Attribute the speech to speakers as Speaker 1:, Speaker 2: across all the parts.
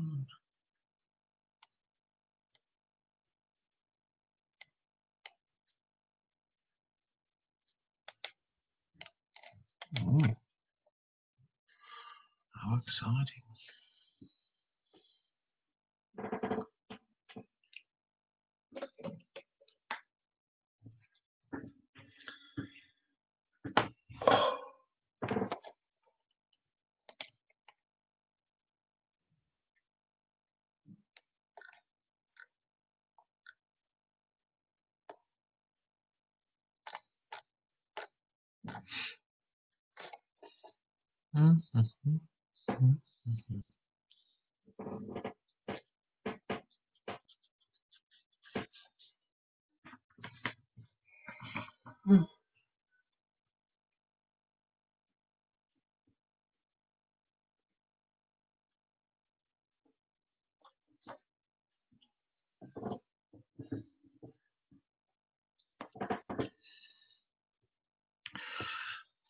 Speaker 1: Mm. How exciting.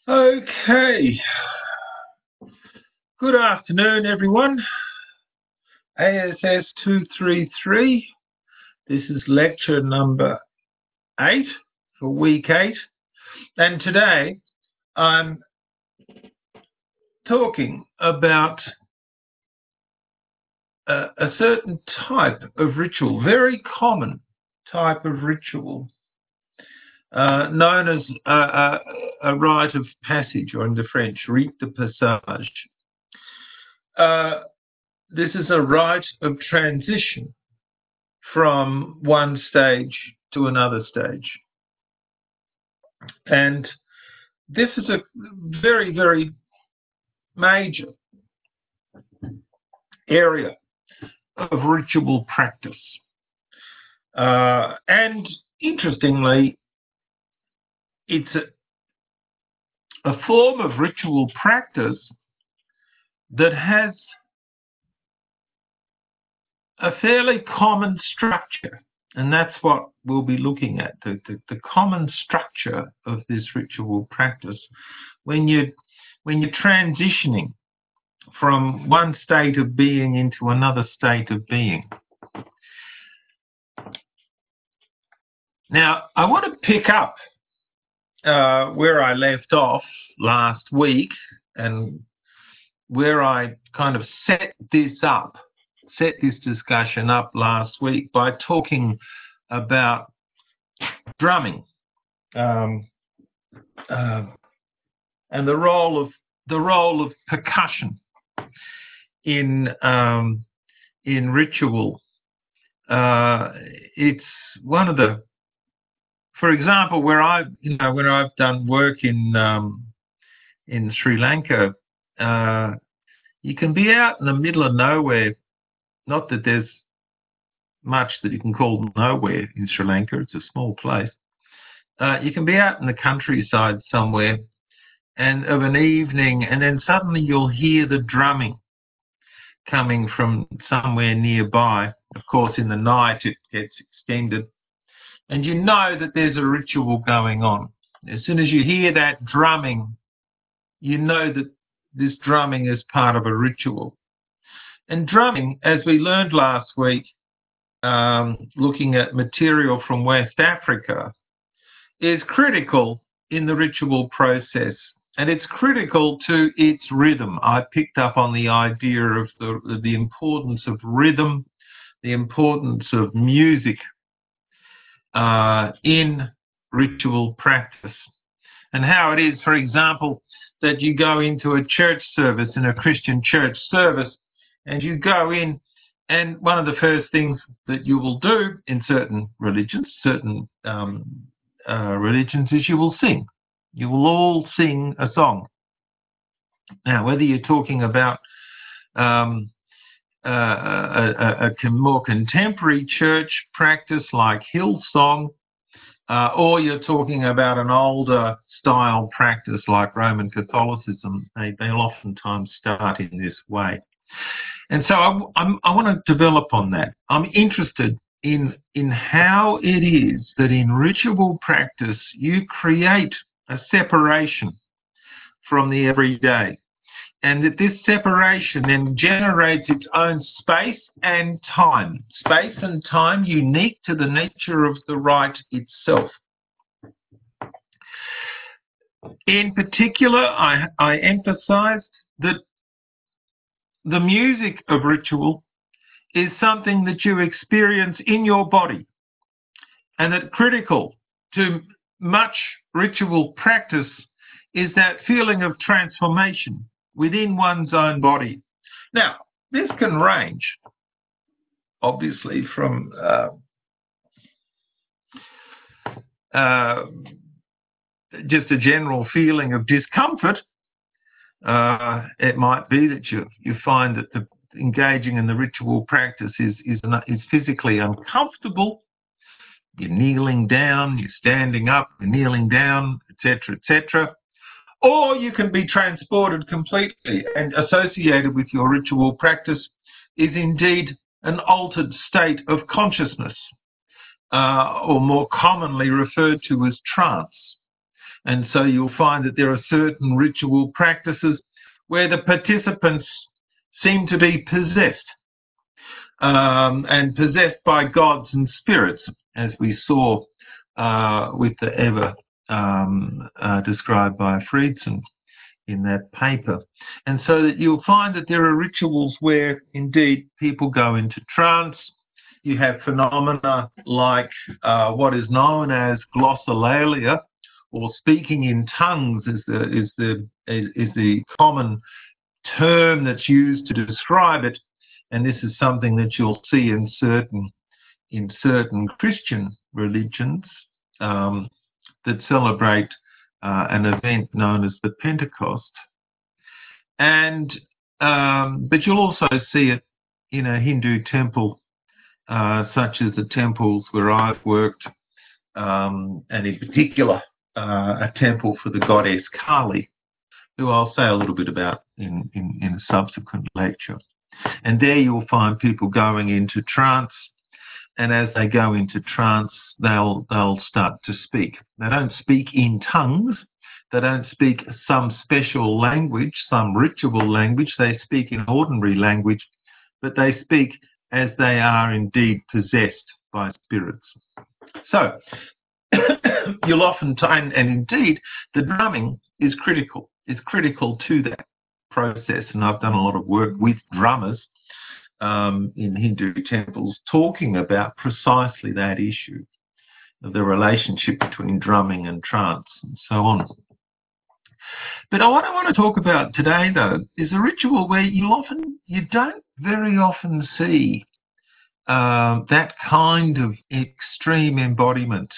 Speaker 1: Okay. Good afternoon, everyone. ASS 233. This is lecture number eight for week eight. And today I'm talking about a, a certain type of ritual, very common type of ritual, uh, known as a, a, a rite of passage, or in the French, rite de passage. Uh, this is a rite of transition from one stage to another stage. And this is a very, very major area of ritual practice. Uh, and interestingly, it's a, a form of ritual practice that has a fairly common structure. And that's what we'll be looking at the, the, the, common structure of this ritual practice. When you when you're transitioning from one state of being into another state of being. Now, I want to pick up uh, where I left off last week and where I kind of set this up, set this discussion up last week by talking about drumming um, uh, and the role of the role of percussion in um, in ritual. Uh, it's one of the, for example, where I, you know, when I've done work in um, in Sri Lanka, uh, you can be out in the middle of nowhere. Not that there's much that you can call nowhere in Sri Lanka; it's a small place. Uh, you can be out in the countryside somewhere, and of an evening, and then suddenly you'll hear the drumming coming from somewhere nearby. Of course, in the night it gets extended. And you know that there's a ritual going on. As soon as you hear that drumming, you know that this drumming is part of a ritual. And drumming, as we learned last week, um, looking at material from West Africa, is critical in the ritual process and it's critical to its rhythm. I picked up on the idea of the, the importance of rhythm, the importance of music uh, in ritual practice, and how it is, for example, that you go into a church service, in a Christian church service, and you go in, and one of the first things that you will do in certain religions, certain um, uh, religions, is you will sing you will all sing a song. Now, whether you're talking about um, a, a, more contemporary church practice like Hillsong, uh, or you're talking about an older style practice like Roman Catholicism, they, they'll oftentimes start in this way. And so I, I'm, I want to develop on that. I'm interested in, in how it is that in ritual practice you create a separation from the everyday. And that this separation then generates its own space and time. Space and time unique to the nature of the rite itself. In particular, I, I emphasized that the music of ritual is something that you experience in your body and that critical to much ritual practice is that feeling of transformation within one's own body. Now, this can range, obviously, from uh, uh, just a general feeling of discomfort. Uh, it might be that you you find that the engaging in the ritual practice is is is physically uncomfortable. You're kneeling down, you're standing up, you're kneeling down, etc., etc or you can be transported completely and associated with your ritual practice is indeed an altered state of consciousness, uh, or more commonly referred to as trance. And so you'll find that there are certain ritual practices where the participants seem to be possessed um, and possessed by gods and spirits, as we saw uh, with the Ewe um, uh, described by Friedson in that paper. And so that you'll find that there are rituals where indeed people go into trance. You have phenomena like uh, what is known as glossolalia, or speaking in tongues is the is the is, is the common term that's used to describe it. And this is something that you'll see in certain in certain Christian religions. Um, that celebrate uh, an event known as the Pentecost. And um, but you'll also see it in a Hindu temple, uh, such as the temples where I've worked, um, and in particular uh, a temple for the goddess Kali, who I'll say a little bit about in, in, in a subsequent lecture. And there you'll find people going into trance and as they go into trance, they'll they'll start to speak. They don't speak in tongues. They don't speak some special language, some ritual language. They speak in ordinary language, but they speak as they are indeed possessed by spirits. So you'll often time, and indeed, the drumming is critical. Is critical to that process, and I've done a lot of work with drummers um, in Hindu temples talking about precisely that issue of the relationship between drumming and trance and so on. But what I want to talk about today, though, is a ritual where you often, you don't very often see uh, that kind of extreme embodiment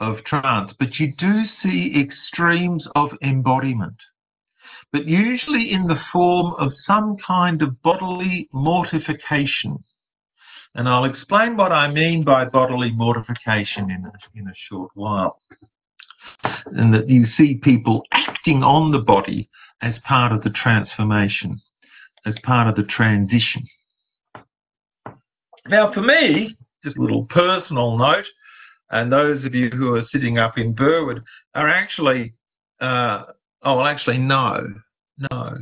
Speaker 1: of trance, but you do see extremes of embodiment but usually in the form of some kind of bodily mortification. And I'll explain what I mean by bodily mortification in a, in a short while. And that you see people acting on the body as part of the transformation, as part of the transition. Now, for me, just a little personal note, and those of you who are sitting up in Burwood are actually uh, Oh, well, actually, no, no.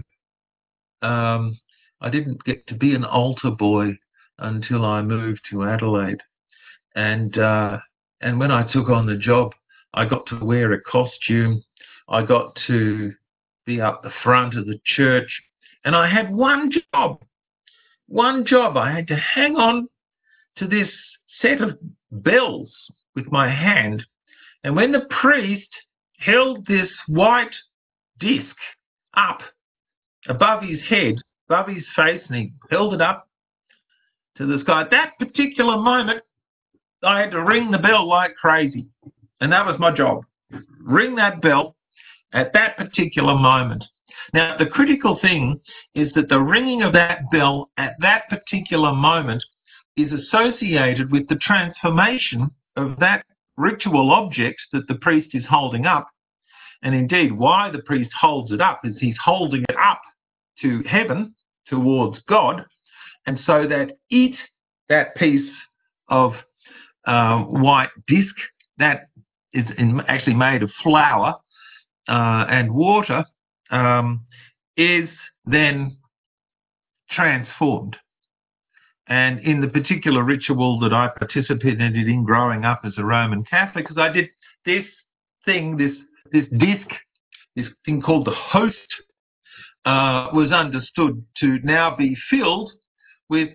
Speaker 1: Um, I didn't get to be an altar boy until I moved to Adelaide, and uh, and when I took on the job, I got to wear a costume. I got to be up the front of the church, and I had one job. One job. I had to hang on to this set of bells with my hand, and when the priest held this white disc up above his head, above his face, and he held it up to the sky. At that particular moment, I had to ring the bell like crazy. And that was my job. Ring that bell at that particular moment. Now, the critical thing is that the ringing of that bell at that particular moment is associated with the transformation of that ritual object that the priest is holding up and indeed, why the priest holds it up is he's holding it up to heaven, towards God. And so that it, that piece of uh, white disc that is in, actually made of flour uh, and water, um, is then transformed. And in the particular ritual that I participated in growing up as a Roman Catholic, because I did this thing, this this disc, this thing called the host, uh, was understood to now be filled with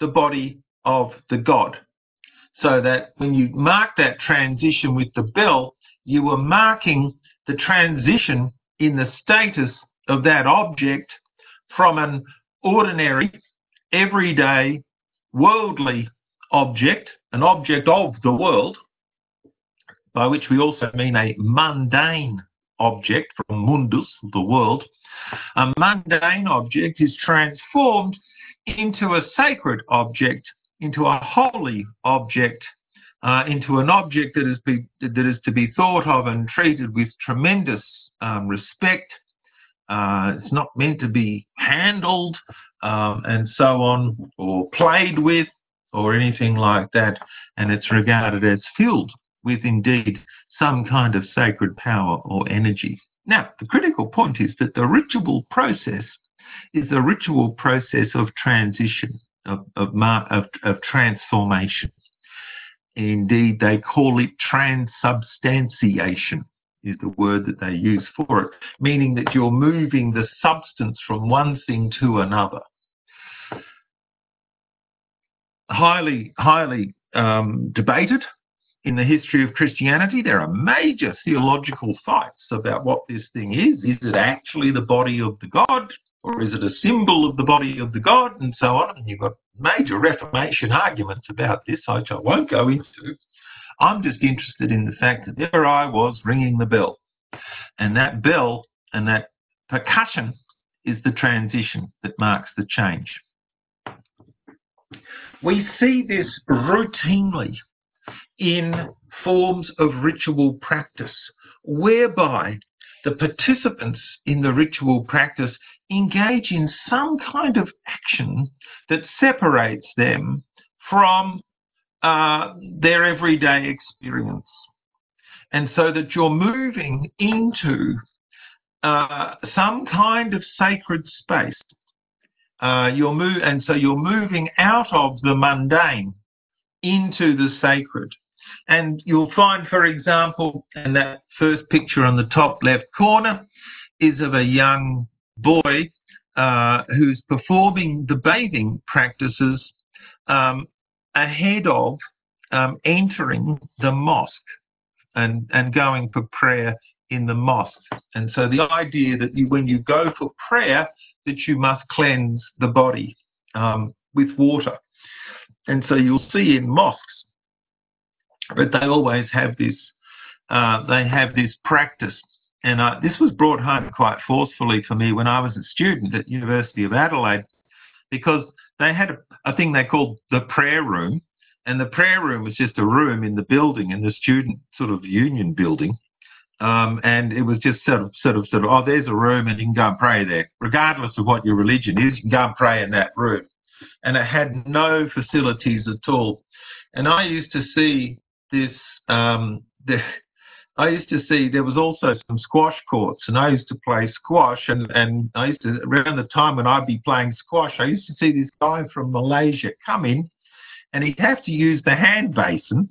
Speaker 1: the body of the God. So that when you mark that transition with the bell, you were marking the transition in the status of that object from an ordinary, everyday, worldly object, an object of the world, by which we also mean a mundane object from mundus, the world, a mundane object is transformed into a sacred object, into a holy object, uh, into an object that is, be, that is to be thought of and treated with tremendous um, respect. Uh, it's not meant to be handled um, and so on, or played with, or anything like that. And it's regarded as filled with indeed some kind of sacred power or energy. Now, the critical point is that the ritual process is a ritual process of transition, of, of, of, of transformation. Indeed, they call it transubstantiation is the word that they use for it, meaning that you're moving the substance from one thing to another. Highly, highly um, debated in the history of Christianity. There are major theological fights about what this thing is. Is it actually the body of the God? Or is it a symbol of the body of the God? And so on. And you've got major Reformation arguments about this, which I won't go into. I'm just interested in the fact that there I was ringing the bell. And that bell and that percussion is the transition that marks the change. We see this routinely in forms of ritual practice, whereby the participants in the ritual practice engage in some kind of action that separates them from uh, their everyday experience. And so that you're moving into uh, some kind of sacred space. Uh, you're move, and so you're moving out of the mundane into the sacred. And you'll find, for example, in that first picture on the top left corner is of a young boy uh, who's performing the bathing practices um, ahead of um, entering the mosque and, and going for prayer in the mosque. And so the idea that you, when you go for prayer, that you must cleanse the body um, with water. And so you'll see in mosques but they always have this uh, they have this practice and uh, this was brought home quite forcefully for me when I was a student at University of Adelaide because they had a, a thing they called the prayer room and the prayer room was just a room in the building in the student sort of union building um, and it was just sort of, sort of, sort of, oh, there's a room and you can go and pray there. Regardless of what your religion is, you can go and pray in that room. And it had no facilities at all. And I used to see this um, the, I used to see there was also some squash courts, and I used to play squash. And, and I used to, around the time when I'd be playing squash, I used to see this guy from Malaysia come in, and he'd have to use the hand basin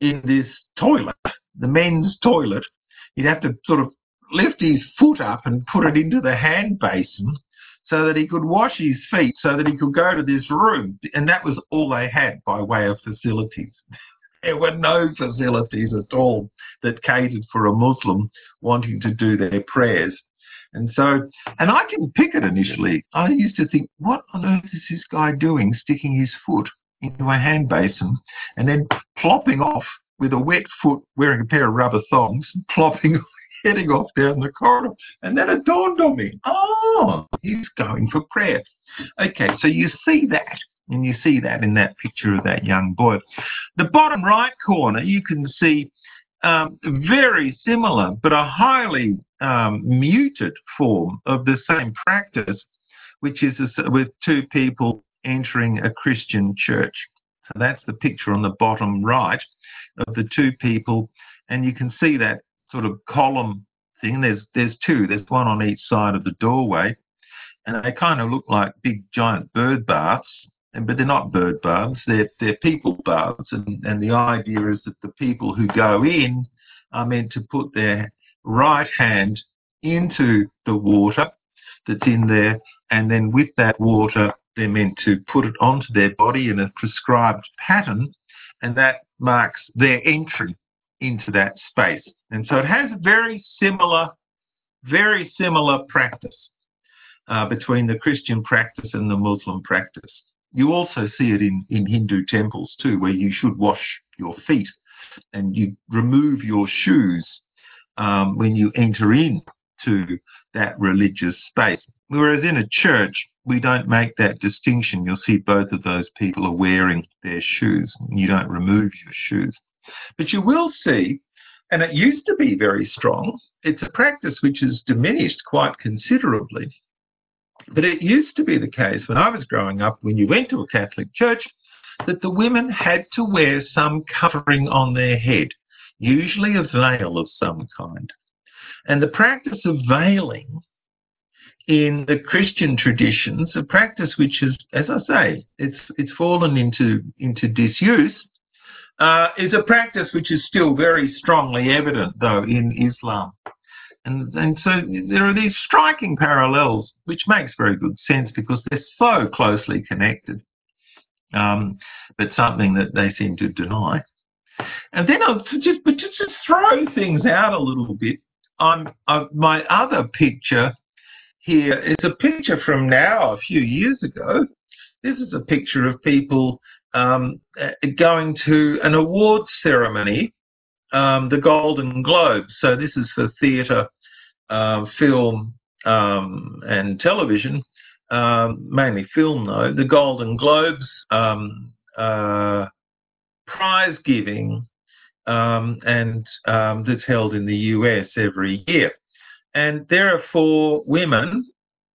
Speaker 1: in this toilet, the men's toilet. He'd have to sort of lift his foot up and put it into the hand basin so that he could wash his feet, so that he could go to this room. And that was all they had by way of facilities. There were no facilities at all that catered for a Muslim wanting to do their prayers. And so, and I didn't pick it initially. I used to think, what on earth is this guy doing, sticking his foot into a hand basin and then plopping off with a wet foot, wearing a pair of rubber thongs, plopping, heading off down the corridor. And then it dawned on me, oh, he's going for prayer. Okay, so you see that. And you see that in that picture of that young boy. The bottom right corner, you can see um, very similar, but a highly um, muted form of the same practice, which is a, with two people entering a Christian church. So that's the picture on the bottom right of the two people, and you can see that sort of column thing. There's there's two. There's one on each side of the doorway, and they kind of look like big giant bird baths but they're not bird baths, they're, they're people baths. And, and the idea is that the people who go in are meant to put their right hand into the water that's in there, and then with that water, they're meant to put it onto their body in a prescribed pattern, and that marks their entry into that space. And so it has a very similar, very similar practice uh, between the Christian practice and the Muslim practice. You also see it in, in Hindu temples too, where you should wash your feet and you remove your shoes um, when you enter in to that religious space. Whereas in a church, we don't make that distinction. You'll see both of those people are wearing their shoes. You don't remove your shoes. But you will see, and it used to be very strong, it's a practice which has diminished quite considerably. But it used to be the case when I was growing up, when you went to a Catholic church, that the women had to wear some covering on their head, usually a veil of some kind. And the practice of veiling in the Christian traditions, a practice which is, as I say, it's it's fallen into into disuse, uh, is a practice which is still very strongly evident, though, in Islam. And, and so there are these striking parallels, which makes very good sense because they're so closely connected, um, but something that they seem to deny. And then I'll just, but just to throw things out a little bit, I'm, I, my other picture here is a picture from now, a few years ago. This is a picture of people um, going to an awards ceremony, um, the Golden Globes. So this is for theatre uh, film um, and television, um, mainly film though, the Golden Globes um, uh, prize giving, um, and um, that's held in the US every year. And there are four women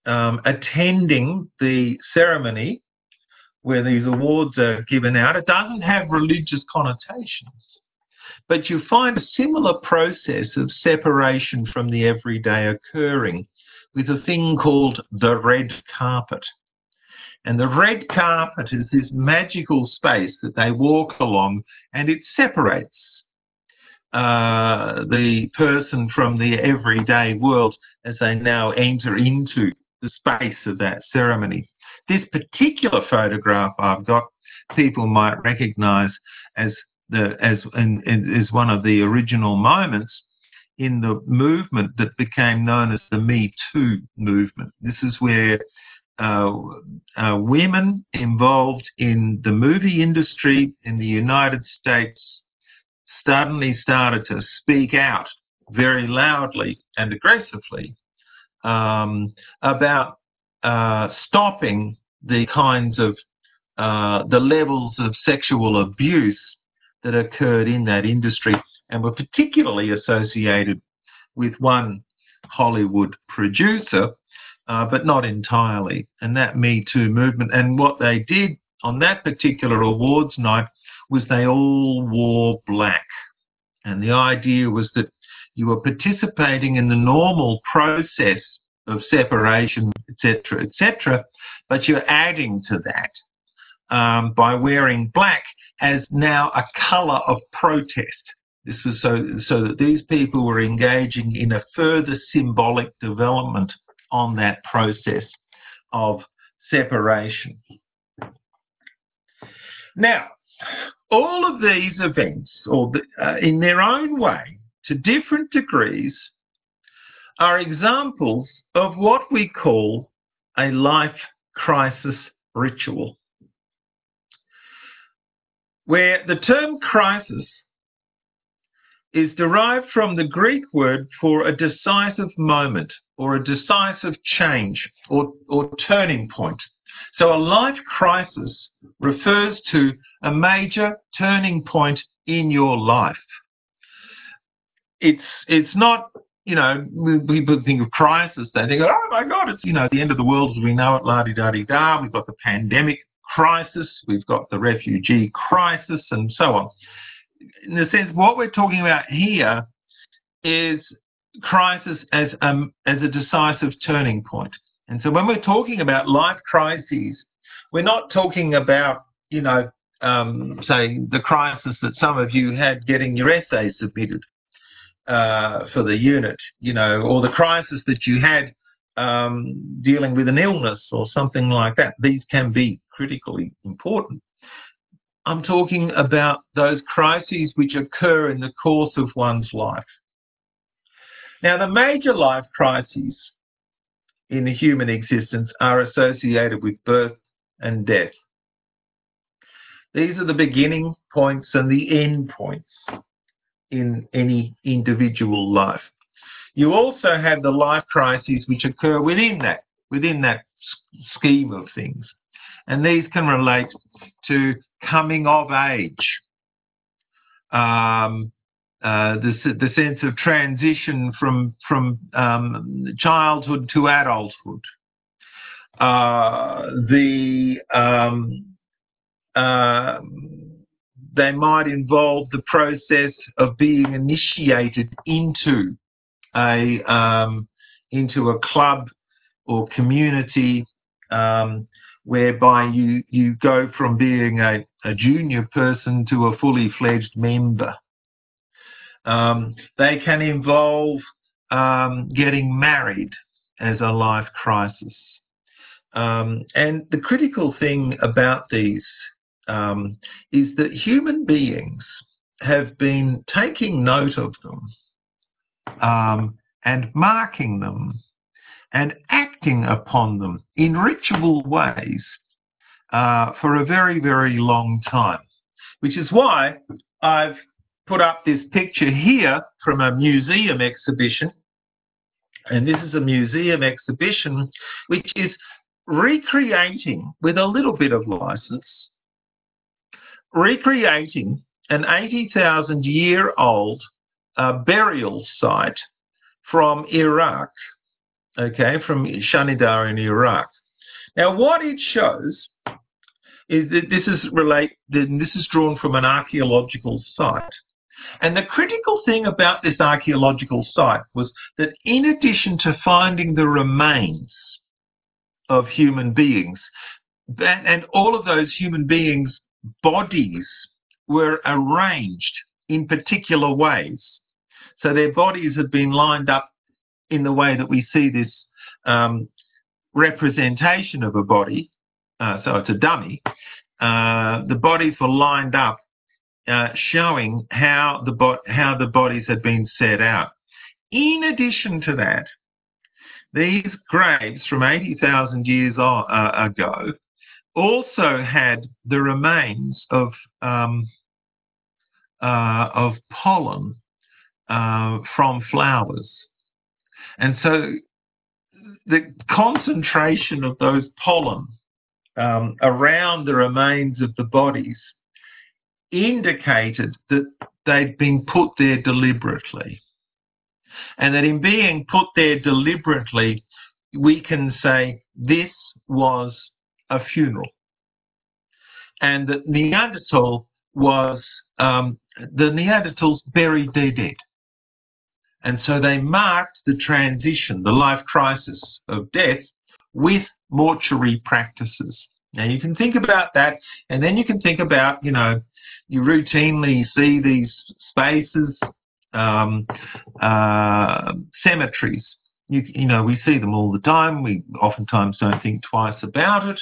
Speaker 1: um, attending the ceremony where these awards are given out. It doesn't have religious connotations. But you find a similar process of separation from the everyday occurring with a thing called the red carpet. And the red carpet is this magical space that they walk along and it separates uh, the person from the everyday world as they now enter into the space of that ceremony. This particular photograph I've got, people might recognize as the, as in, is one of the original moments in the movement that became known as the Me Too movement. This is where uh, uh, women involved in the movie industry in the United States suddenly started to speak out very loudly and aggressively um, about uh, stopping the kinds of uh, the levels of sexual abuse that occurred in that industry and were particularly associated with one Hollywood producer, uh, but not entirely. And that Me Too movement. And what they did on that particular awards night was they all wore black. And the idea was that you were participating in the normal process of separation, etc., etc., but you're adding to that um, by wearing black as now a colour of protest. This was so, so that these people were engaging in a further symbolic development on that process of separation. Now, all of these events, or the, uh, in their own way, to different degrees, are examples of what we call a life crisis ritual where the term crisis is derived from the Greek word for a decisive moment or a decisive change or, or turning point. So a life crisis refers to a major turning point in your life. It's, it's not, you know, people think of crisis, they think, oh my God, it's, you know, the end of the world as we know it, la-di-da-di-da, we've got the pandemic crisis, we've got the refugee crisis, and so on. In the sense, what we're talking about here is crisis as, um, as a decisive turning point. And so when we're talking about life crises, we're not talking about, you know, um, say the crisis that some of you had getting your essay submitted uh, for the unit, you know, or the crisis that you had um, dealing with an illness or something like that. These can be critically important. I'm talking about those crises which occur in the course of one's life. Now, the major life crises in the human existence are associated with birth and death. These are the beginning points and the end points in any individual life. You also have the life crises which occur within that, within that scheme of things. And these can relate to coming of age, um, uh, the, the sense of transition from, from um, childhood to adulthood, uh, the um, uh, they might involve the process of being initiated into a um, into a club or community um, whereby you you go from being a, a junior person to a fully fledged member. Um, they can involve um, getting married as a life crisis. Um, and the critical thing about these um, is that human beings have been taking note of them um, and marking them and acting upon them in ritual ways uh, for a very, very long time, which is why I've put up this picture here from a museum exhibition. And this is a museum exhibition which is recreating, with a little bit of license, recreating an 80,000 year old uh, burial site from Iraq, okay, from Shanidar in Iraq. Now, what it shows is that this is relate. This is drawn from an archaeological site, and the critical thing about this archaeological site was that, in addition to finding the remains of human beings, and all of those human beings' bodies were arranged in particular ways. So their bodies had been lined up in the way that we see this um, representation of a body. Uh, so it's a dummy. Uh, the bodies were lined up, uh, showing how the bo- how the bodies had been set out. In addition to that, these graves from 80,000 years uh, ago also had the remains of um, uh, of pollen uh, from flowers. And so the concentration of those pollen um, around the remains of the bodies indicated that they'd been put there deliberately. And that in being put there deliberately, we can say this was a funeral. And that Neanderthal was, um, the Neanderthals buried their dead. And so they marked the transition, the life crisis of death with mortuary practices. Now you can think about that, and then you can think about, you know, you routinely see these spaces, um, uh, cemeteries. You, you know, we see them all the time. We oftentimes don't think twice about it.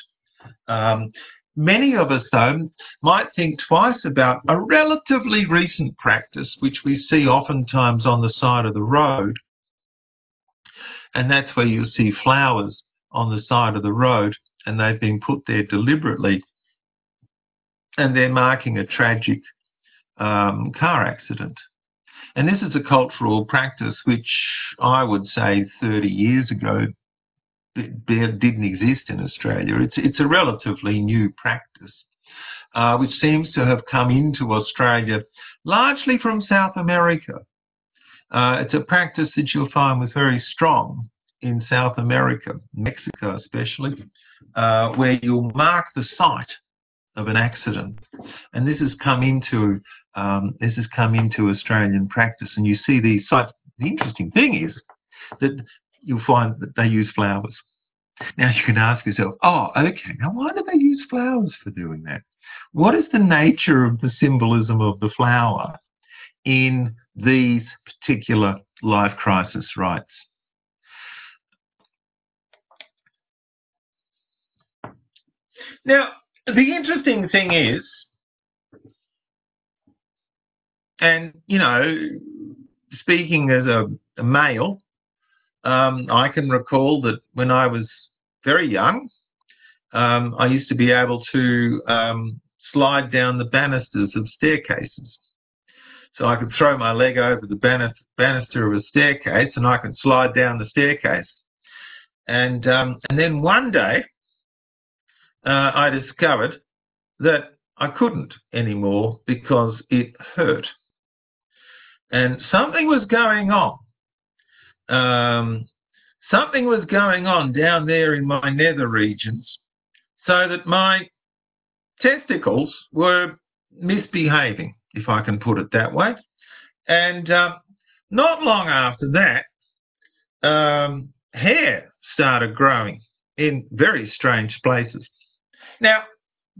Speaker 1: Um, Many of us, though, might think twice about a relatively recent practice, which we see oftentimes on the side of the road. And that's where you'll see flowers on the side of the road, and they've been put there deliberately. And they're marking a tragic um, car accident. And this is a cultural practice which I would say 30 years ago didn't exist in Australia. It's it's a relatively new practice, uh, which seems to have come into Australia largely from South America. Uh, it's a practice that you'll find was very strong in South America, Mexico especially, uh, where you'll mark the site of an accident, and this has come into um, this has come into Australian practice, and you see these sites. The interesting thing is that you'll find that they use flowers. Now you can ask yourself, oh, okay, now why do they use flowers for doing that? What is the nature of the symbolism of the flower in these particular life crisis rites? Now, the interesting thing is, and you know, speaking as a, a male, um, I can recall that when I was very young, um, I used to be able to um, slide down the banisters of staircases. So I could throw my leg over the banister of a staircase and I could slide down the staircase. And, um, and then one day, uh, I discovered that I couldn't anymore because it hurt. And something was going on. Um, something was going on down there in my nether regions so that my testicles were misbehaving, if I can put it that way. And uh, not long after that, um, hair started growing in very strange places. Now,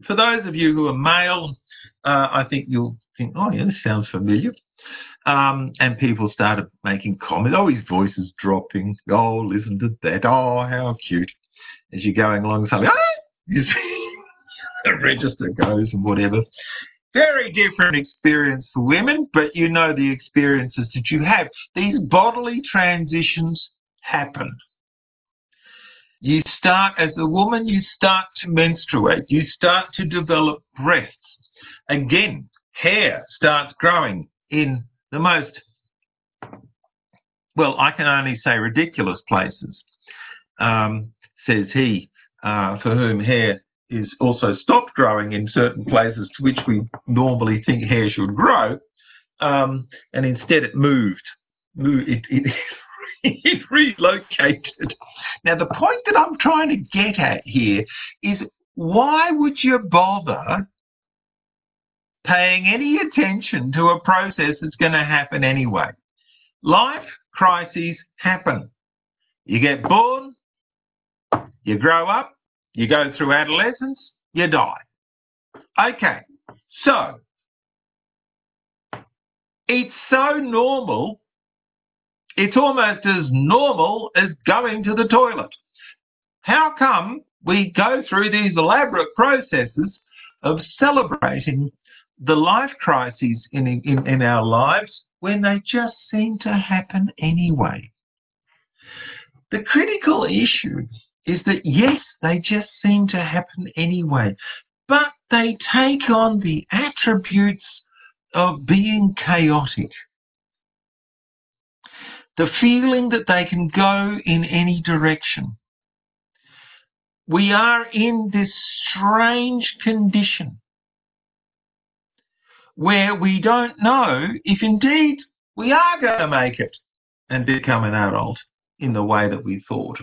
Speaker 1: for those of you who are male, uh, I think you'll think, oh, yeah, this sounds familiar. Um, and people started making comments. Oh, his voice is dropping. Oh, listen to that. Oh, how cute. As you're going along, something, ah! you see the register goes and whatever. Very different experience for women, but you know the experiences that you have. These bodily transitions happen. You start, as a woman, you start to menstruate. You start to develop breasts. Again, hair starts growing in the most, well, I can only say ridiculous places, um, says he, uh, for whom hair is also stopped growing in certain places to which we normally think hair should grow. Um, and instead it moved. It, it, it relocated. Now, the point that I'm trying to get at here is why would you bother paying any attention to a process that's going to happen anyway? Life crises happen. You get born, you grow up, you go through adolescence, you die. Okay, so it's so normal it's almost as normal as going to the toilet. How come we go through these elaborate processes of celebrating the life crises in, in, in our lives when they just seem to happen anyway? The critical issue is that yes, they just seem to happen anyway, but they take on the attributes of being chaotic the feeling that they can go in any direction. We are in this strange condition where we don't know if indeed we are going to make it and become an adult in the way that we thought.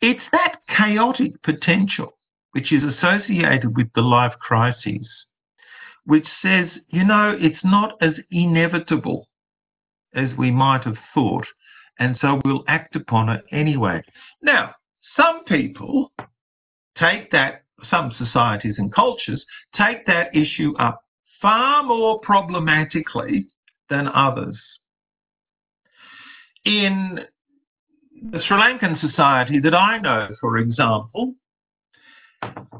Speaker 1: It's that chaotic potential which is associated with the life crises which says, you know, it's not as inevitable as we might have thought. And so we'll act upon it anyway. Now, some people take that, some societies and cultures take that issue up far more problematically than others. In the Sri Lankan society that I know, for example,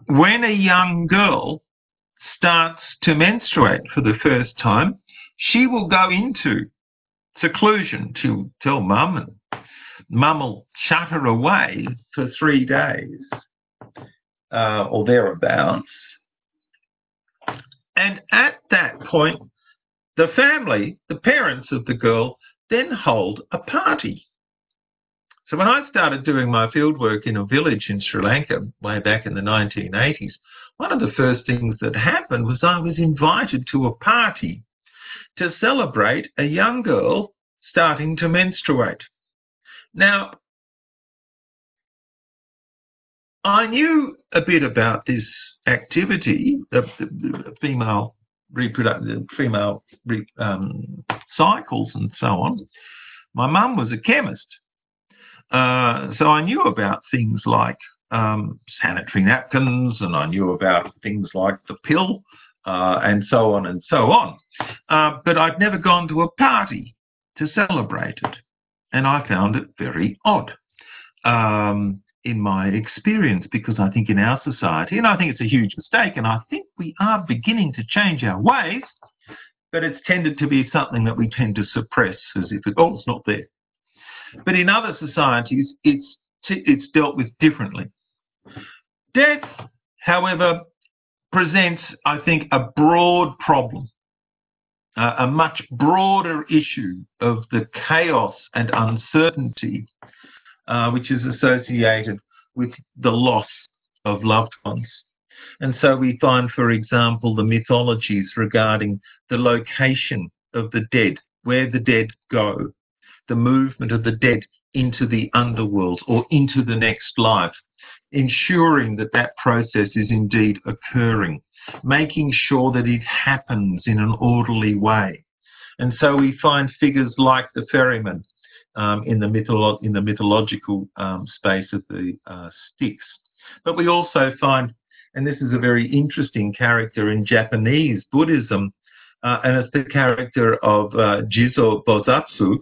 Speaker 1: when a young girl starts to menstruate for the first time, she will go into seclusion to tell mum and mum will shut her away for three days uh, or thereabouts. And at that point, the family, the parents of the girl, then hold a party. So when I started doing my fieldwork in a village in Sri Lanka way back in the 1980s, one of the first things that happened was I was invited to a party to celebrate a young girl starting to menstruate. Now, I knew a bit about this activity, the, the female reproductive, female re, um, cycles and so on. My mum was a chemist Uh, so I knew about things like um, sanitary napkins, and I knew about things like the pill, uh, and so on and so on. Uh, but I'd never gone to a party to celebrate it, and I found it very odd. Um, in my experience, because I think in our society, and I think it's a huge mistake, and I think we are beginning to change our ways, but it's tended to be something that we tend to suppress as if it, oh, it's not there. But in other societies, it's it's dealt with differently. Death, however, presents, I think, a broad problem, uh, a much broader issue of the chaos and uncertainty uh, which is associated with the loss of loved ones. And so we find, for example, the mythologies regarding the location of the dead, where the dead go, the movement of the dead into the underworld or into the next life, ensuring that that process is indeed occurring, making sure that it happens in an orderly way. And so we find figures like the ferryman um, in, the mytholo- in the mythological um, space of the uh, Styx. But we also find, and this is a very interesting character in Japanese Buddhism, uh, and it's the character of uh, Jizo Bosatsu.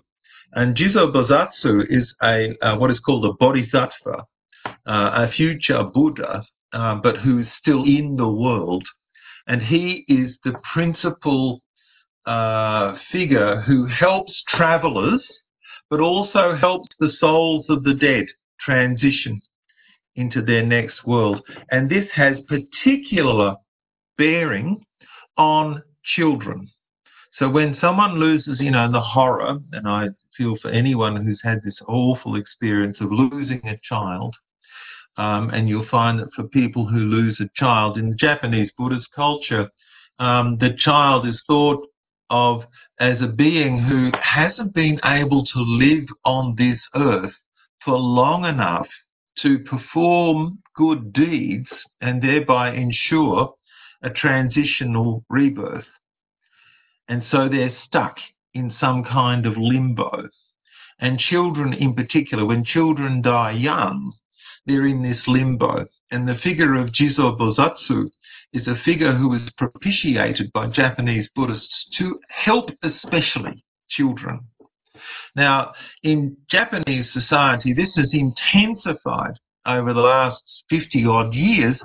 Speaker 1: And Jizo Bosatsu is a uh, what is called a bodhisattva, uh, a future Buddha, uh, but who is still in the world. And he is the principal uh, figure who helps travelers but also helps the souls of the dead transition into their next world. And this has particular bearing on children. So when someone loses, you know, the horror, and I feel for anyone who's had this awful experience of losing a child, um, and you'll find that for people who lose a child in Japanese Buddhist culture, um, the child is thought of as a being who hasn't been able to live on this earth for long enough to perform good deeds and thereby ensure a transitional rebirth. And so they're stuck in some kind of limbo. And children, in particular, when children die young, they're in this limbo. And the figure of Jizo Bosatsu is a figure who is propitiated by Japanese Buddhists to help especially children. Now, in Japanese society, this has intensified over the last 50 odd years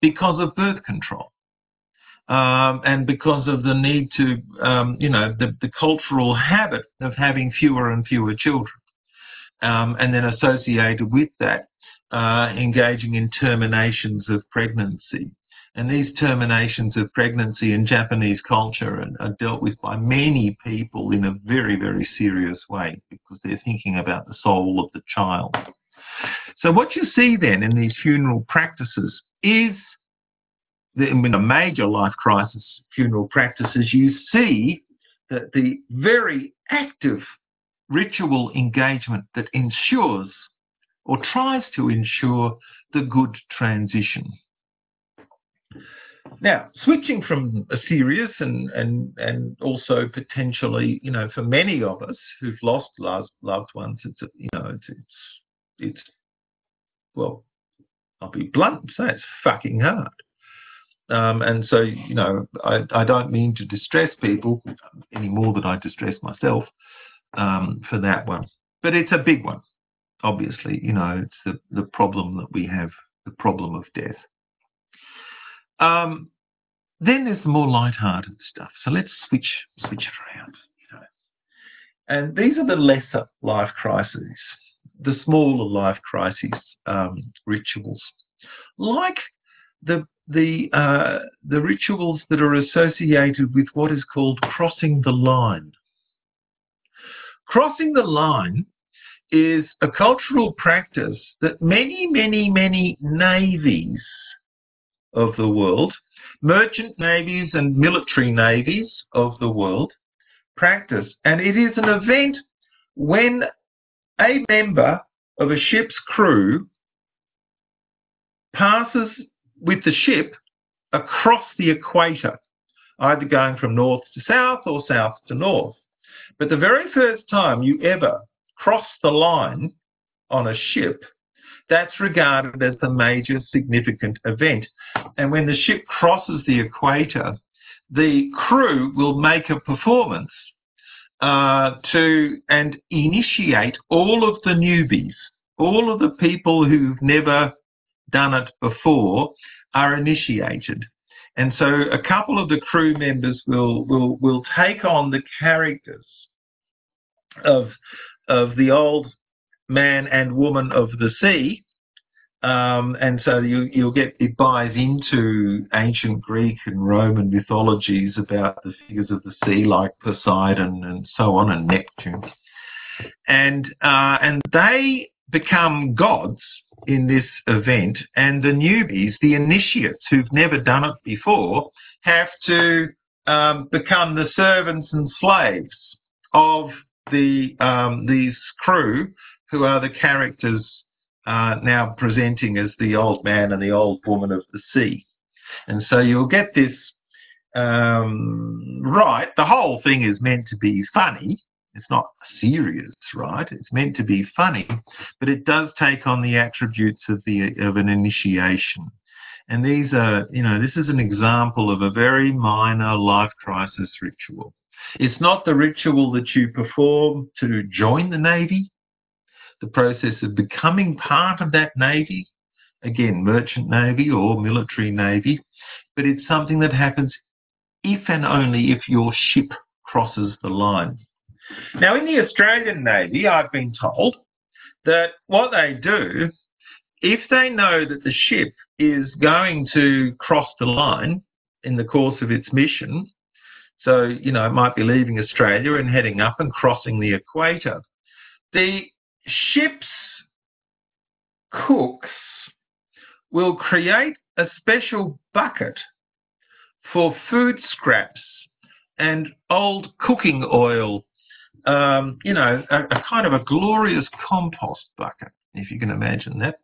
Speaker 1: because of birth control. Um, and because of the need to, um, you know, the, the, cultural habit of having fewer and fewer children. Um, and then associated with that, uh, engaging in terminations of pregnancy. And these terminations of pregnancy in Japanese culture are, are, dealt with by many people in a very, very serious way because they're thinking about the soul of the child. So, what you see then in these funeral practices is in a major life crisis funeral practices, you see that the very active ritual engagement that ensures or tries to ensure the good transition. Now, switching from a serious and and and also potentially, you know, for many of us who've lost loved ones, it's you know, it's it's it's well, I'll be blunt and say it's fucking hard. Um, and so, you know, I, I don't mean to distress people any more than I distress myself um, for that one, but it's a big one obviously, you know, it's the, the problem that we have, the problem of death. Um, then there's the more light-hearted stuff. So let's switch switch it around, you know. And these are the lesser life crises, the smaller life crises um, rituals, like the the uh, the rituals that are associated with what is called crossing the line. Crossing the line is a cultural practice that many, many, many navies of the world, merchant navies and military navies of the world, practice. And it is an event when a member of a ship's crew passes with the ship across the equator, either going from north to south or south to north. But the very first time you ever cross the line on a ship, that's regarded as a major significant event. And when the ship crosses the equator, the crew will make a performance uh, to and initiate all of the newbies, all of the people who've never done it before are initiated. And so a couple of the crew members will will will take on the characters of of the old man and woman of the sea. Um, and so you, you'll get it buys into ancient Greek and Roman mythologies about the figures of the sea, like Poseidon and so on, and Neptune, and uh, and they become gods in this event, and the newbies, the initiates who've never done it before, have to um, become the servants and slaves of the um, these crew who are the characters uh, now presenting as the old man and the old woman of the sea. And so you'll get this um, right. The whole thing is meant to be funny. It's not serious, right? It's meant to be funny, but it does take on the attributes of the of an initiation. And these are, you know, this is an example of a very minor life crisis ritual. It's not the ritual that you perform to join the Navy, the process of becoming part of that Navy, again, merchant Navy or military Navy, but it's something that happens if and only if your ship crosses the line. Now, in the Australian Navy, I've been told that what they do, if they know that the ship is going to cross the line in the course of its mission, so, you know, it might be leaving Australia and heading up and crossing the equator. The ship's cooks will create a special bucket for food scraps and old cooking oil, um, you know, a, a kind of a glorious compost bucket, if you can imagine that.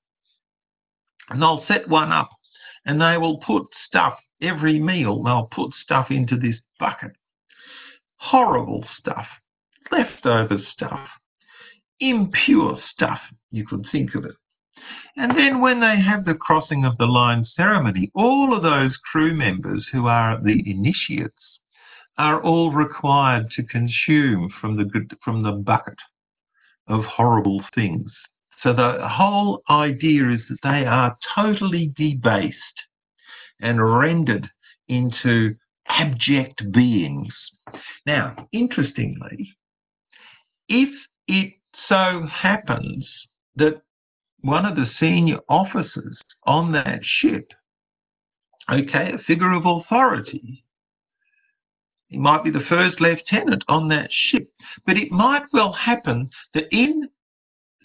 Speaker 1: And they'll set one up and they will put stuff every meal, they'll put stuff into this bucket. Horrible stuff, leftover stuff, impure stuff, you could think of it. And then when they have the crossing of the line ceremony, all of those crew members who are the initiates are all required to consume from the from the bucket of horrible things. So the whole idea is that they are totally debased and rendered into abject beings. Now, interestingly, if it so happens that one of the senior officers on that ship, okay, a figure of authority, he might be the first lieutenant on that ship, but it might well happen that in,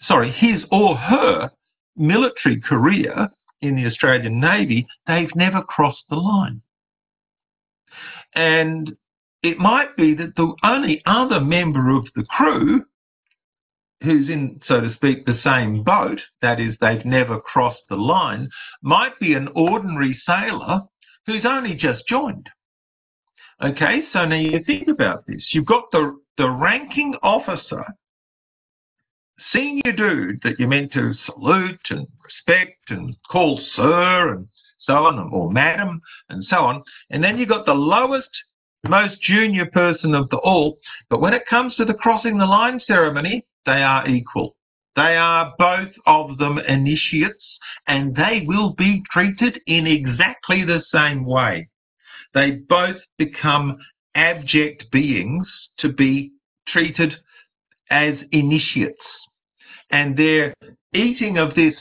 Speaker 1: sorry, his or her military career in the Australian Navy, they've never crossed the line. And it might be that the only other member of the crew who's in, so to speak, the same boat, that is, they've never crossed the line, might be an ordinary sailor who's only just joined. Okay, so now you think about this. You've got the, the ranking officer senior dude that you're meant to salute and respect and call sir and so on, or madam and so on. And then you've got the lowest, most junior person of the all. But when it comes to the crossing the line ceremony, they are equal. They are both of them initiates and they will be treated in exactly the same way. They both become abject beings to be treated as initiates. And their eating of this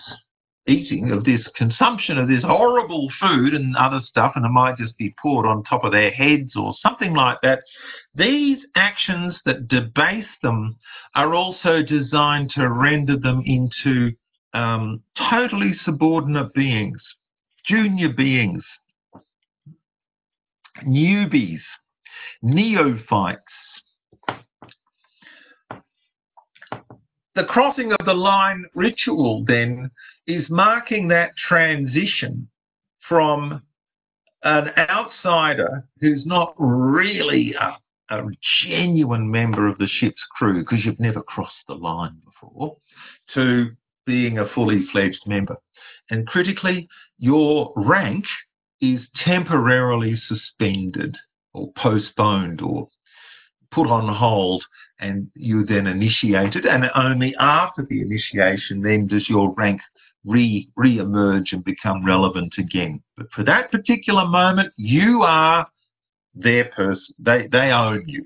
Speaker 1: eating of this consumption of this horrible food and other stuff, and it might just be poured on top of their heads or something like that. These actions that debase them are also designed to render them into um, totally subordinate beings, junior beings, newbies, neophytes, the crossing of the line ritual then is marking that transition from an outsider who's not really a, a genuine member of the ship's crew because you've never crossed the line before to being a fully fledged member. And critically, your rank is temporarily suspended or postponed or put on hold and you then initiated and only after the initiation then does your rank re re-emerge and become relevant again but for that particular moment you are their person they they own you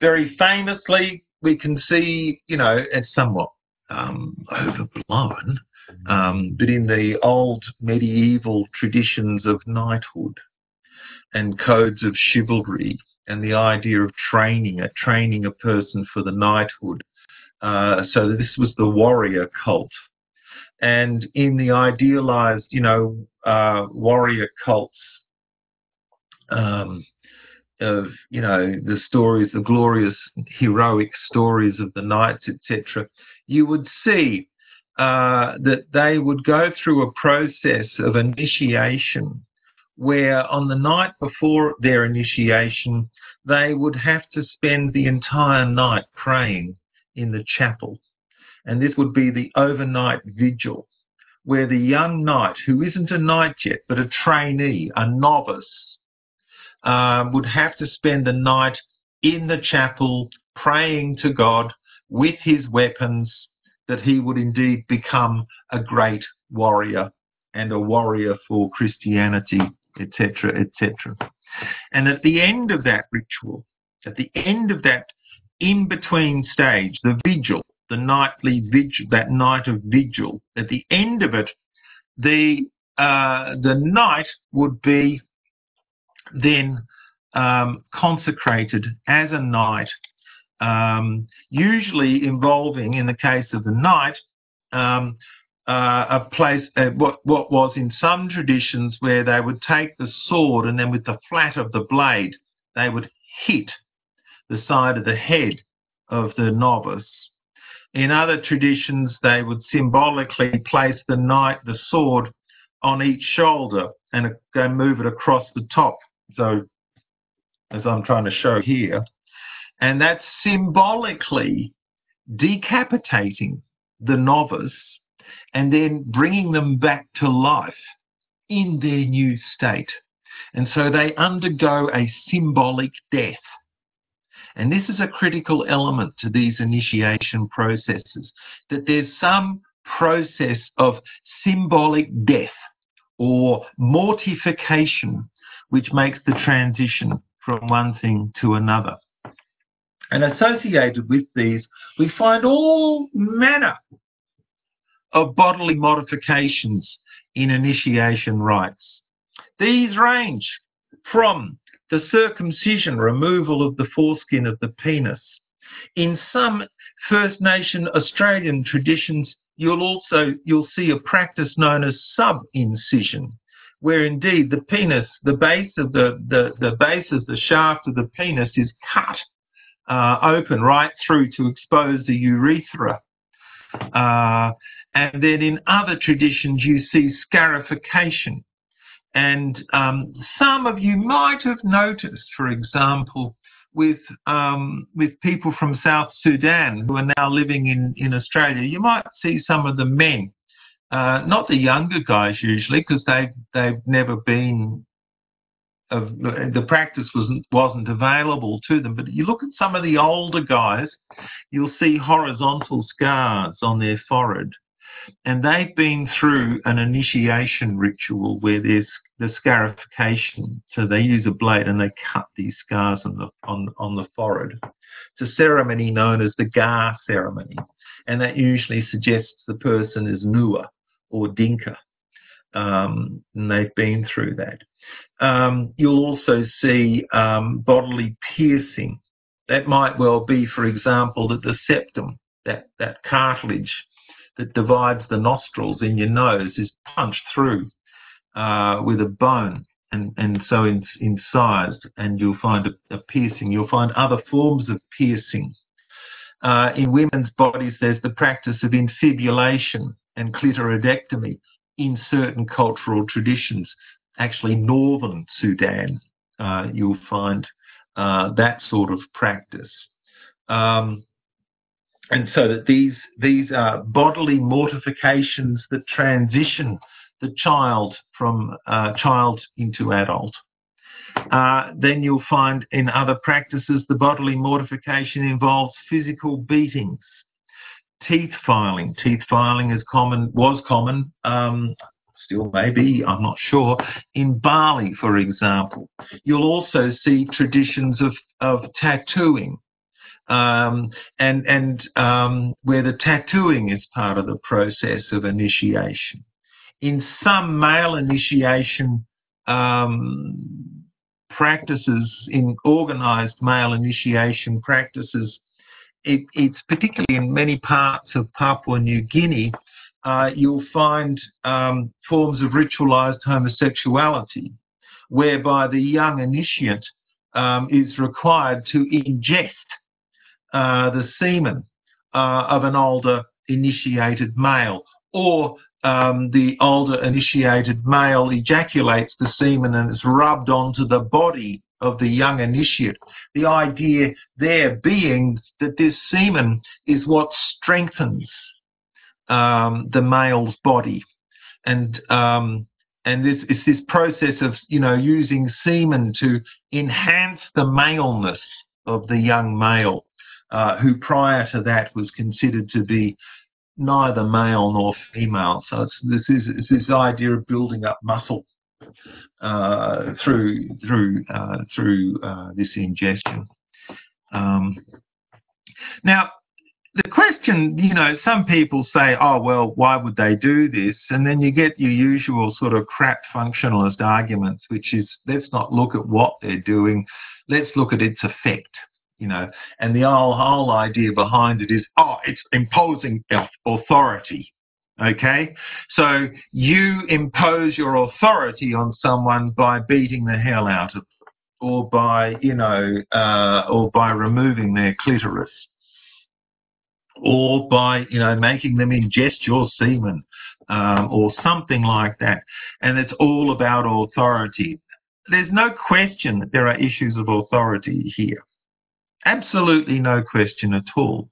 Speaker 1: very famously we can see you know it's somewhat um, overblown um, but in the old medieval traditions of knighthood and codes of chivalry and the idea of training, a training a person for the knighthood. Uh, so this was the warrior cult. And in the idealized, you know, uh, warrior cults um, of, you know, the stories, the glorious heroic stories of the knights, etc., you would see uh, that they would go through a process of initiation where on the night before their initiation, they would have to spend the entire night praying in the chapel. And this would be the overnight vigil, where the young knight, who isn't a knight yet, but a trainee, a novice, um, would have to spend the night in the chapel praying to God with his weapons that he would indeed become a great warrior and a warrior for Christianity etc., etc. And at the end of that ritual, at the end of that in between stage, the vigil, the nightly vigil, that night of vigil, at the end of it, the uh, the knight would be then um, consecrated as a knight, um, usually involving, in the case of the knight, um, uh, a place, uh, what, what was in some traditions where they would take the sword and then with the flat of the blade, they would hit the side of the head of the novice. In other traditions, they would symbolically place the knight, the sword, on each shoulder and go move it across the top. So, as I'm trying to show here, and that's symbolically decapitating the novice and then bringing them back to life in their new state. And so they undergo a symbolic death. And this is a critical element to these initiation processes, that there's some process of symbolic death or mortification, which makes the transition from one thing to another. And associated with these, we find all manner of bodily modifications in initiation rites. These range from the circumcision, removal of the foreskin of the penis. In some First Nation Australian traditions, you'll also you'll see a practice known as sub-incision, where indeed the penis, the base of the, the, the base of the shaft of the penis is cut uh, open right through to expose the urethra. Uh, and then in other traditions, you see scarification. And um, some of you might have noticed, for example, with um, with people from South Sudan who are now living in, in Australia, you might see some of the men, uh, not the younger guys usually, because they've they've never been of the practice wasn't wasn't available to them. But you look at some of the older guys, you'll see horizontal scars on their forehead, and they've been through an initiation ritual where there's the scarification. So they use a blade and they cut these scars on the on on the forehead. It's a ceremony known as the Gar ceremony, and that usually suggests the person is Nuer or Dinka. Um, and they've been through that. Um, you'll also see um, bodily piercing. That might well be, for example, that the septum, that, that cartilage that divides the nostrils in your nose, is punched through uh, with a bone and, and so in, incised, and you'll find a, a, piercing. You'll find other forms of piercing. Uh, in women's bodies, there's the practice of infibulation and clitoridectomy in certain cultural traditions actually northern Sudan, uh, you'll find uh, that sort of practice. Um, and so that these these are bodily mortifications that transition the child from uh, child into adult. Uh, then you'll find in other practices the bodily mortification involves physical beatings, teeth filing. Teeth filing is common, was common, um, still maybe, I'm not sure, in Bali, for example. You'll also see traditions of, of tattooing. Um, and and um, where the tattooing is part of the process of initiation. In some male initiation um, practices, in organized male initiation practices, it, it's particularly in many parts of Papua New Guinea, uh, you'll find um, forms of ritualized homosexuality, whereby the young initiate um, is required to ingest the semen uh, of an older initiated male, or um, the older initiated male ejaculates the semen and it's rubbed onto the body of the young initiate. The idea there being that this semen is what strengthens um, the male's body, and um, and this is this process of you know using semen to enhance the maleness of the young male, uh, who prior to that was considered to be neither male nor female. So this is it's this idea of building up muscle uh, through through uh, through uh, this ingestion. Um, now, the question, you know, some people say, "Oh, well, why would they do this?" And then you get your usual sort of crap functionalist arguments, which is, "Let's not look at what they're doing. Let's look at its effect." You know, and the whole, idea behind it is, oh, it's imposing authority Okay, so you impose your authority on someone by beating the hell out of them, or by you know, uh, or by removing their clitoris, or by you know making them ingest your semen, um, or something like that. And it's all about authority. There's no question that there are issues of authority here. Absolutely no question at all.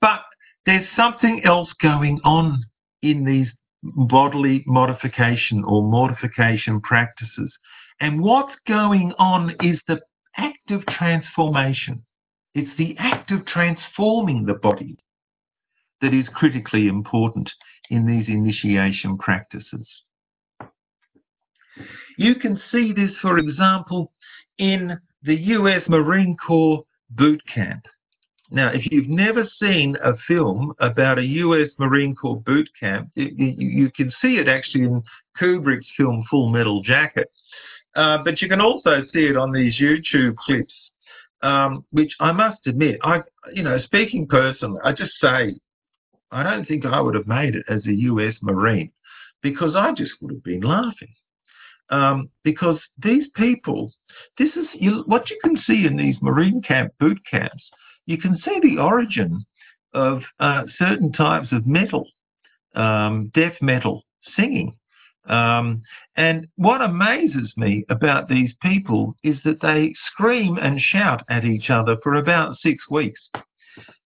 Speaker 1: But there's something else going on in these bodily modification or mortification practices. And what's going on is the act of transformation. It's the act of transforming the body that is critically important in these initiation practices. You can see this, for example, in the US Marine Corps boot camp. Now, if you've never seen a film about a US Marine Corps boot camp, you, you can see it actually in Kubrick's film Full Metal Jacket. Uh, but you can also see it on these YouTube clips, um, which I must admit, I, you know, speaking personally, I just say, I don't think I would have made it as a US Marine because I just would have been laughing. Um, because these people, this is you, what you can see in these Marine camp boot camps you can see the origin of uh, certain types of metal, um, death metal singing. Um, and what amazes me about these people is that they scream and shout at each other for about six weeks.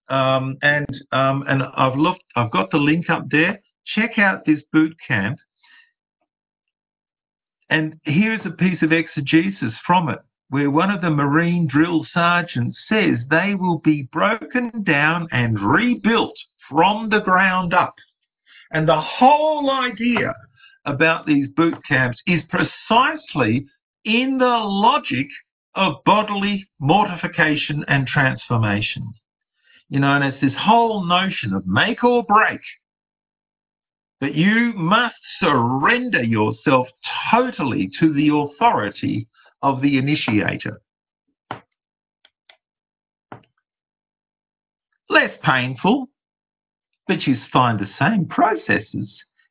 Speaker 1: Um, and um, and I've looked, I've got the link up there. Check out this boot camp. And here's a piece of exegesis from it where one of the Marine drill sergeants says they will be broken down and rebuilt from the ground up. And the whole idea about these boot camps is precisely in the logic of bodily mortification and transformation. You know, and it's this whole notion of make or break. But you must surrender yourself totally to the authority of the initiator. Less painful, but you find the same processes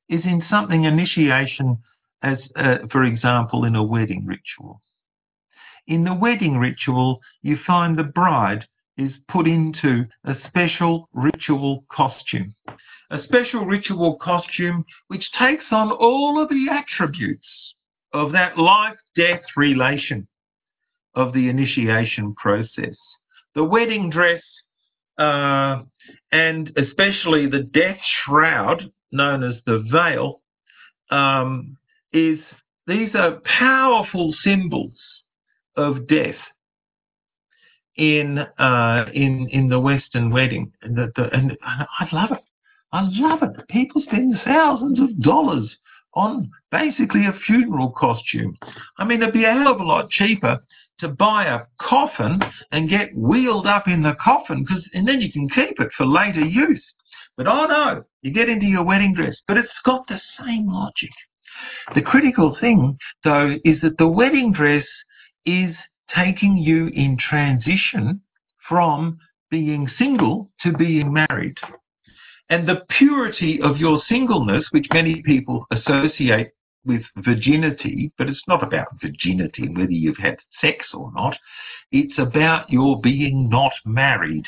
Speaker 1: is in something initiation as, uh, for example, in a wedding ritual. In the wedding ritual, you find the bride is put into a special ritual costume. A special ritual costume which takes on all of the attributes of that life death relation of the initiation process. The wedding dress uh, and especially the death shroud known as the veil, um, is these are powerful symbols of death in uh, in in the Western wedding, and, the, the, and I love it. I love it. People spend thousands of dollars on basically a funeral costume. I mean, it'd be a hell of a lot cheaper to buy a coffin and get wheeled up in the coffin because and then you can keep it for later use. But oh no, you get into your wedding dress, but it's got the same logic. The critical thing though is that the wedding dress is taking you in transition from being single to being married. And the purity of your singleness, which many people associate with virginity, but it's not about virginity whether you've had sex or not. It's about your being not married.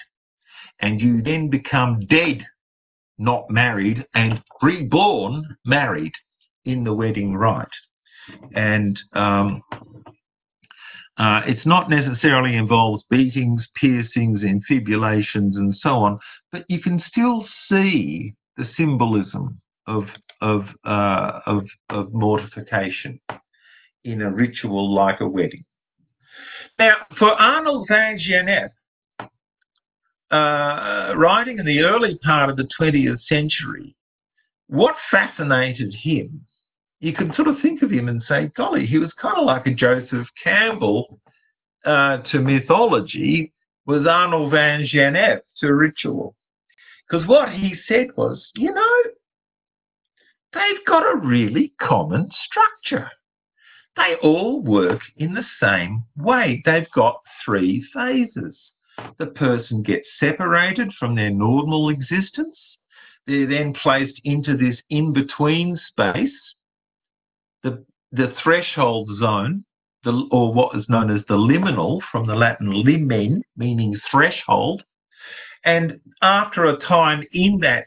Speaker 1: And you then become dead, not married, and reborn married in the wedding rite. And um, uh, it's not necessarily involves beatings, piercings, infibulations, and so on, but you can still see the symbolism of of uh, of, of mortification in a ritual like a wedding. Now, for Arnold van Gennep, uh, writing in the early part of the 20th century, what fascinated him you can sort of think of him and say, golly, he was kind of like a Joseph Campbell uh, to mythology, was Arnold van Gennep to ritual. Because what he said was, you know, they've got a really common structure. They all work in the same way. They've got three phases. The person gets separated from their normal existence. They're then placed into this in between space the, threshold zone, the, or what is known as the liminal, from the Latin limen, meaning threshold. And after a time in that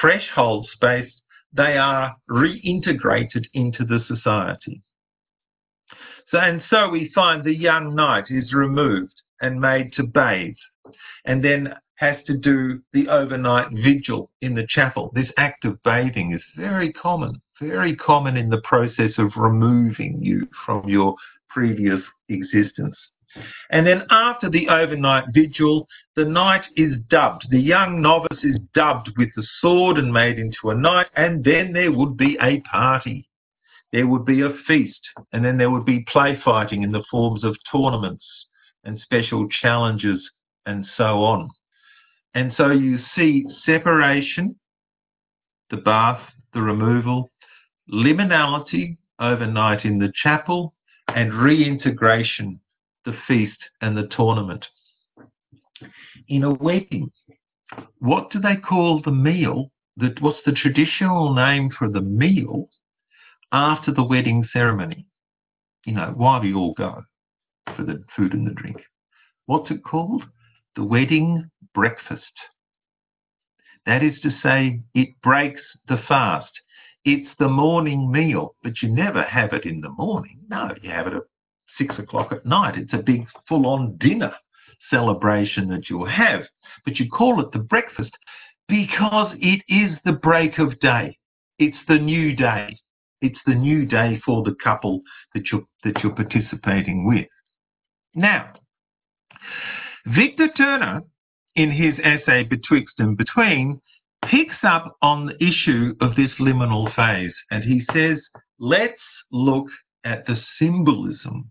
Speaker 1: threshold space, they are reintegrated into the society. So, and so we find the young knight is removed and made to bathe. And then has to do the overnight vigil in the chapel. This act of bathing is very common, very common in the process of removing you from your previous existence. And then after the overnight vigil, the knight is dubbed. The young novice is dubbed with the sword and made into a knight. And then there would be a party. There would be a feast. And then there would be play fighting in the forms of tournaments and special challenges and so on. And so you see separation, the bath, the removal, liminality overnight in the chapel, and reintegration, the feast and the tournament. In a wedding, what do they call the meal? That what's the traditional name for the meal after the wedding ceremony? You know, why we all go for the food and the drink. What's it called? The wedding breakfast. That is to say, it breaks the fast. It's the morning meal, but you never have it in the morning. No, you have it at six o'clock at night. It's a big full on dinner celebration that you'll have, but you call it the breakfast because it is the break of day. It's the new day. It's the new day for the couple that you're, that you're participating with. Now, Victor Turner in his essay Betwixt and Between, picks up on the issue of this liminal phase. And he says, let's look at the symbolism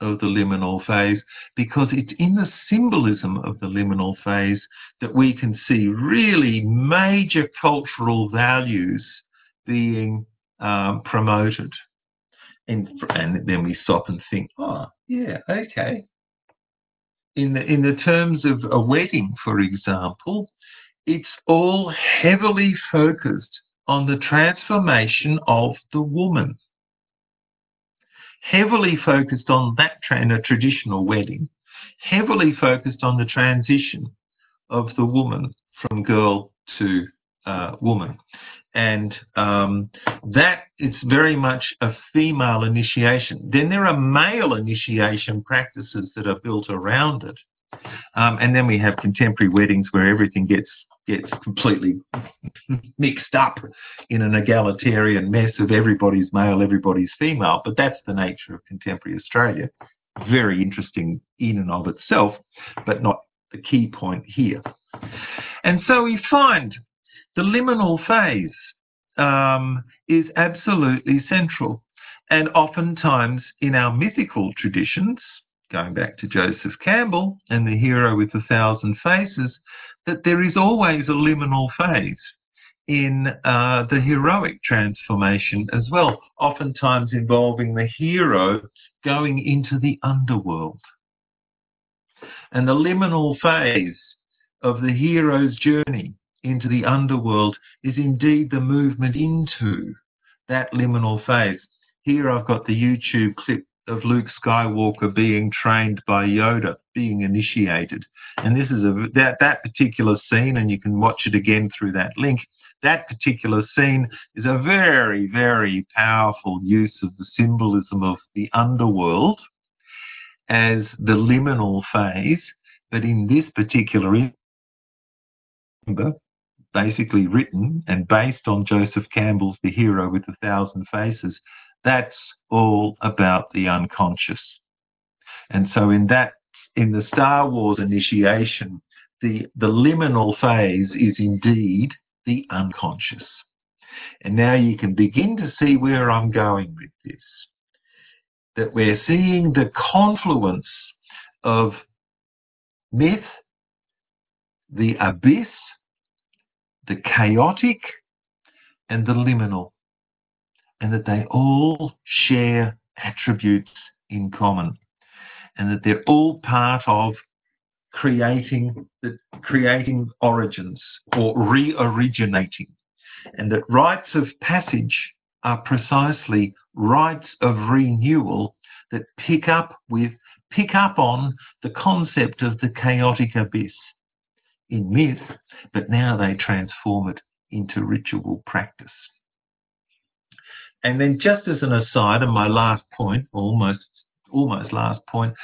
Speaker 1: of the liminal phase because it's in the symbolism of the liminal phase that we can see really major cultural values being um, promoted. And, and then we stop and think, oh, yeah, okay in the, in the terms of a wedding, for example, it's all heavily focused on the transformation of the woman. Heavily focused on that in a traditional wedding, heavily focused on the transition of the woman from girl to uh, woman. And um, that is very much a female initiation. Then there are male initiation practices that are built around it. Um, and then we have contemporary weddings where everything gets gets completely mixed up in an egalitarian mess of everybody's male, everybody's female. But that's the nature of contemporary Australia. Very interesting in and of itself, but not the key point here. And so we find the liminal phase um, is absolutely central. And oftentimes in our mythical traditions, going back to Joseph Campbell and the hero with a thousand faces, that there is always a liminal phase in uh, the heroic transformation as well, oftentimes involving the hero going into the underworld. And the liminal phase of the hero's journey into the underworld is indeed the movement into that liminal phase. Here I've got the YouTube clip of Luke Skywalker being trained by Yoda, being initiated. And this is a that that particular scene, and you can watch it again through that link. That particular scene is a very, very powerful use of the symbolism of the underworld as the liminal phase. But in this particular basically written and based on Joseph Campbell's The Hero with a Thousand Faces, that's all about the unconscious. And so in that, in the Star Wars initiation, the, the liminal phase is indeed the unconscious. And now you can begin to see where I'm going with this. That we're seeing the confluence of myth, the abyss, the chaotic, and the liminal and that they all share attributes in common and that they're all part of creating the creating origins or re-originating and that rites of passage are precisely rites of renewal that pick up with pick up on the concept of the chaotic abyss in myth but now they transform it into ritual practice and then just as an aside, and my last point, almost almost last point,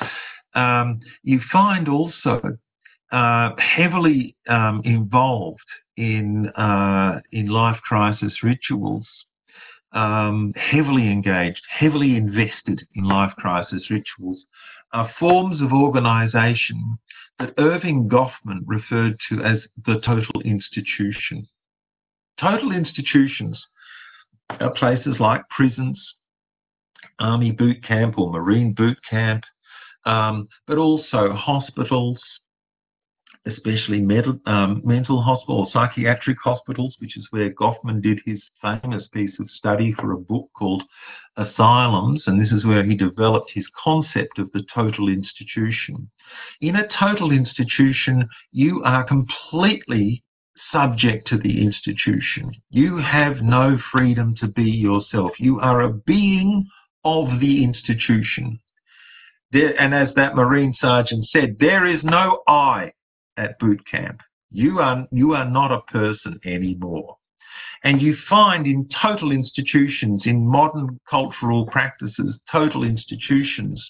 Speaker 1: um, you find also uh, heavily um, involved in uh, in life crisis rituals, um, heavily engaged, heavily invested in life crisis rituals, are forms of organisation that Erving Goffman referred to as the total institution. Total institutions uh, places like prisons, army boot camp or marine boot camp, um, but also hospitals, especially mental, um, mental hospital or psychiatric hospitals, which is where Goffman did his famous piece of study for a book called Asylums. And this is where he developed his concept of the total institution. In a total institution, you are completely subject to the institution. You have no freedom to be yourself. You are a being of the institution. There, and as that Marine sergeant said, there is no I at boot camp. You are, you are not a person anymore. And you find in total institutions, in modern cultural practices, total institutions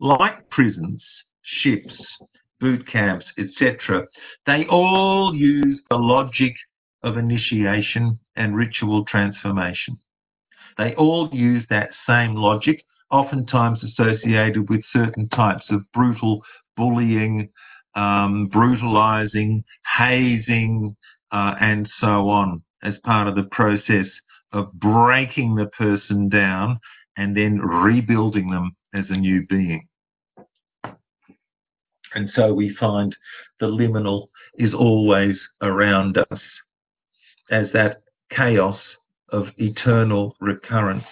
Speaker 1: like prisons, ships, boot camps, etc., they all use the logic of initiation and ritual transformation. They all use that same logic, oftentimes associated with certain types of brutal bullying, um, brutalizing, hazing, uh, and so on, as part of the process of breaking the person down and then rebuilding them as a new being. And so we find the liminal is always around us as that chaos of eternal recurrence.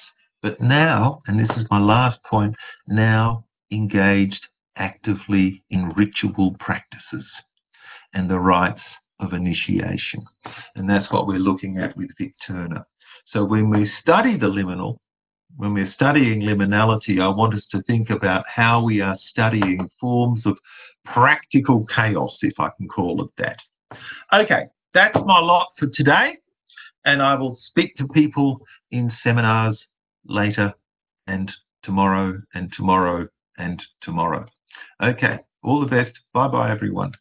Speaker 1: But now, and this is my last point, now engaged actively in ritual practices and the rites of initiation. And that's what we're looking at with Vic Turner. So when we study the liminal, when we're studying liminality, I want us to think about how we are studying forms of practical chaos, if I can call it that. Okay, that's my lot for today. And I will speak to people in seminars later and tomorrow and tomorrow and tomorrow. Okay, all the best. Bye bye, everyone.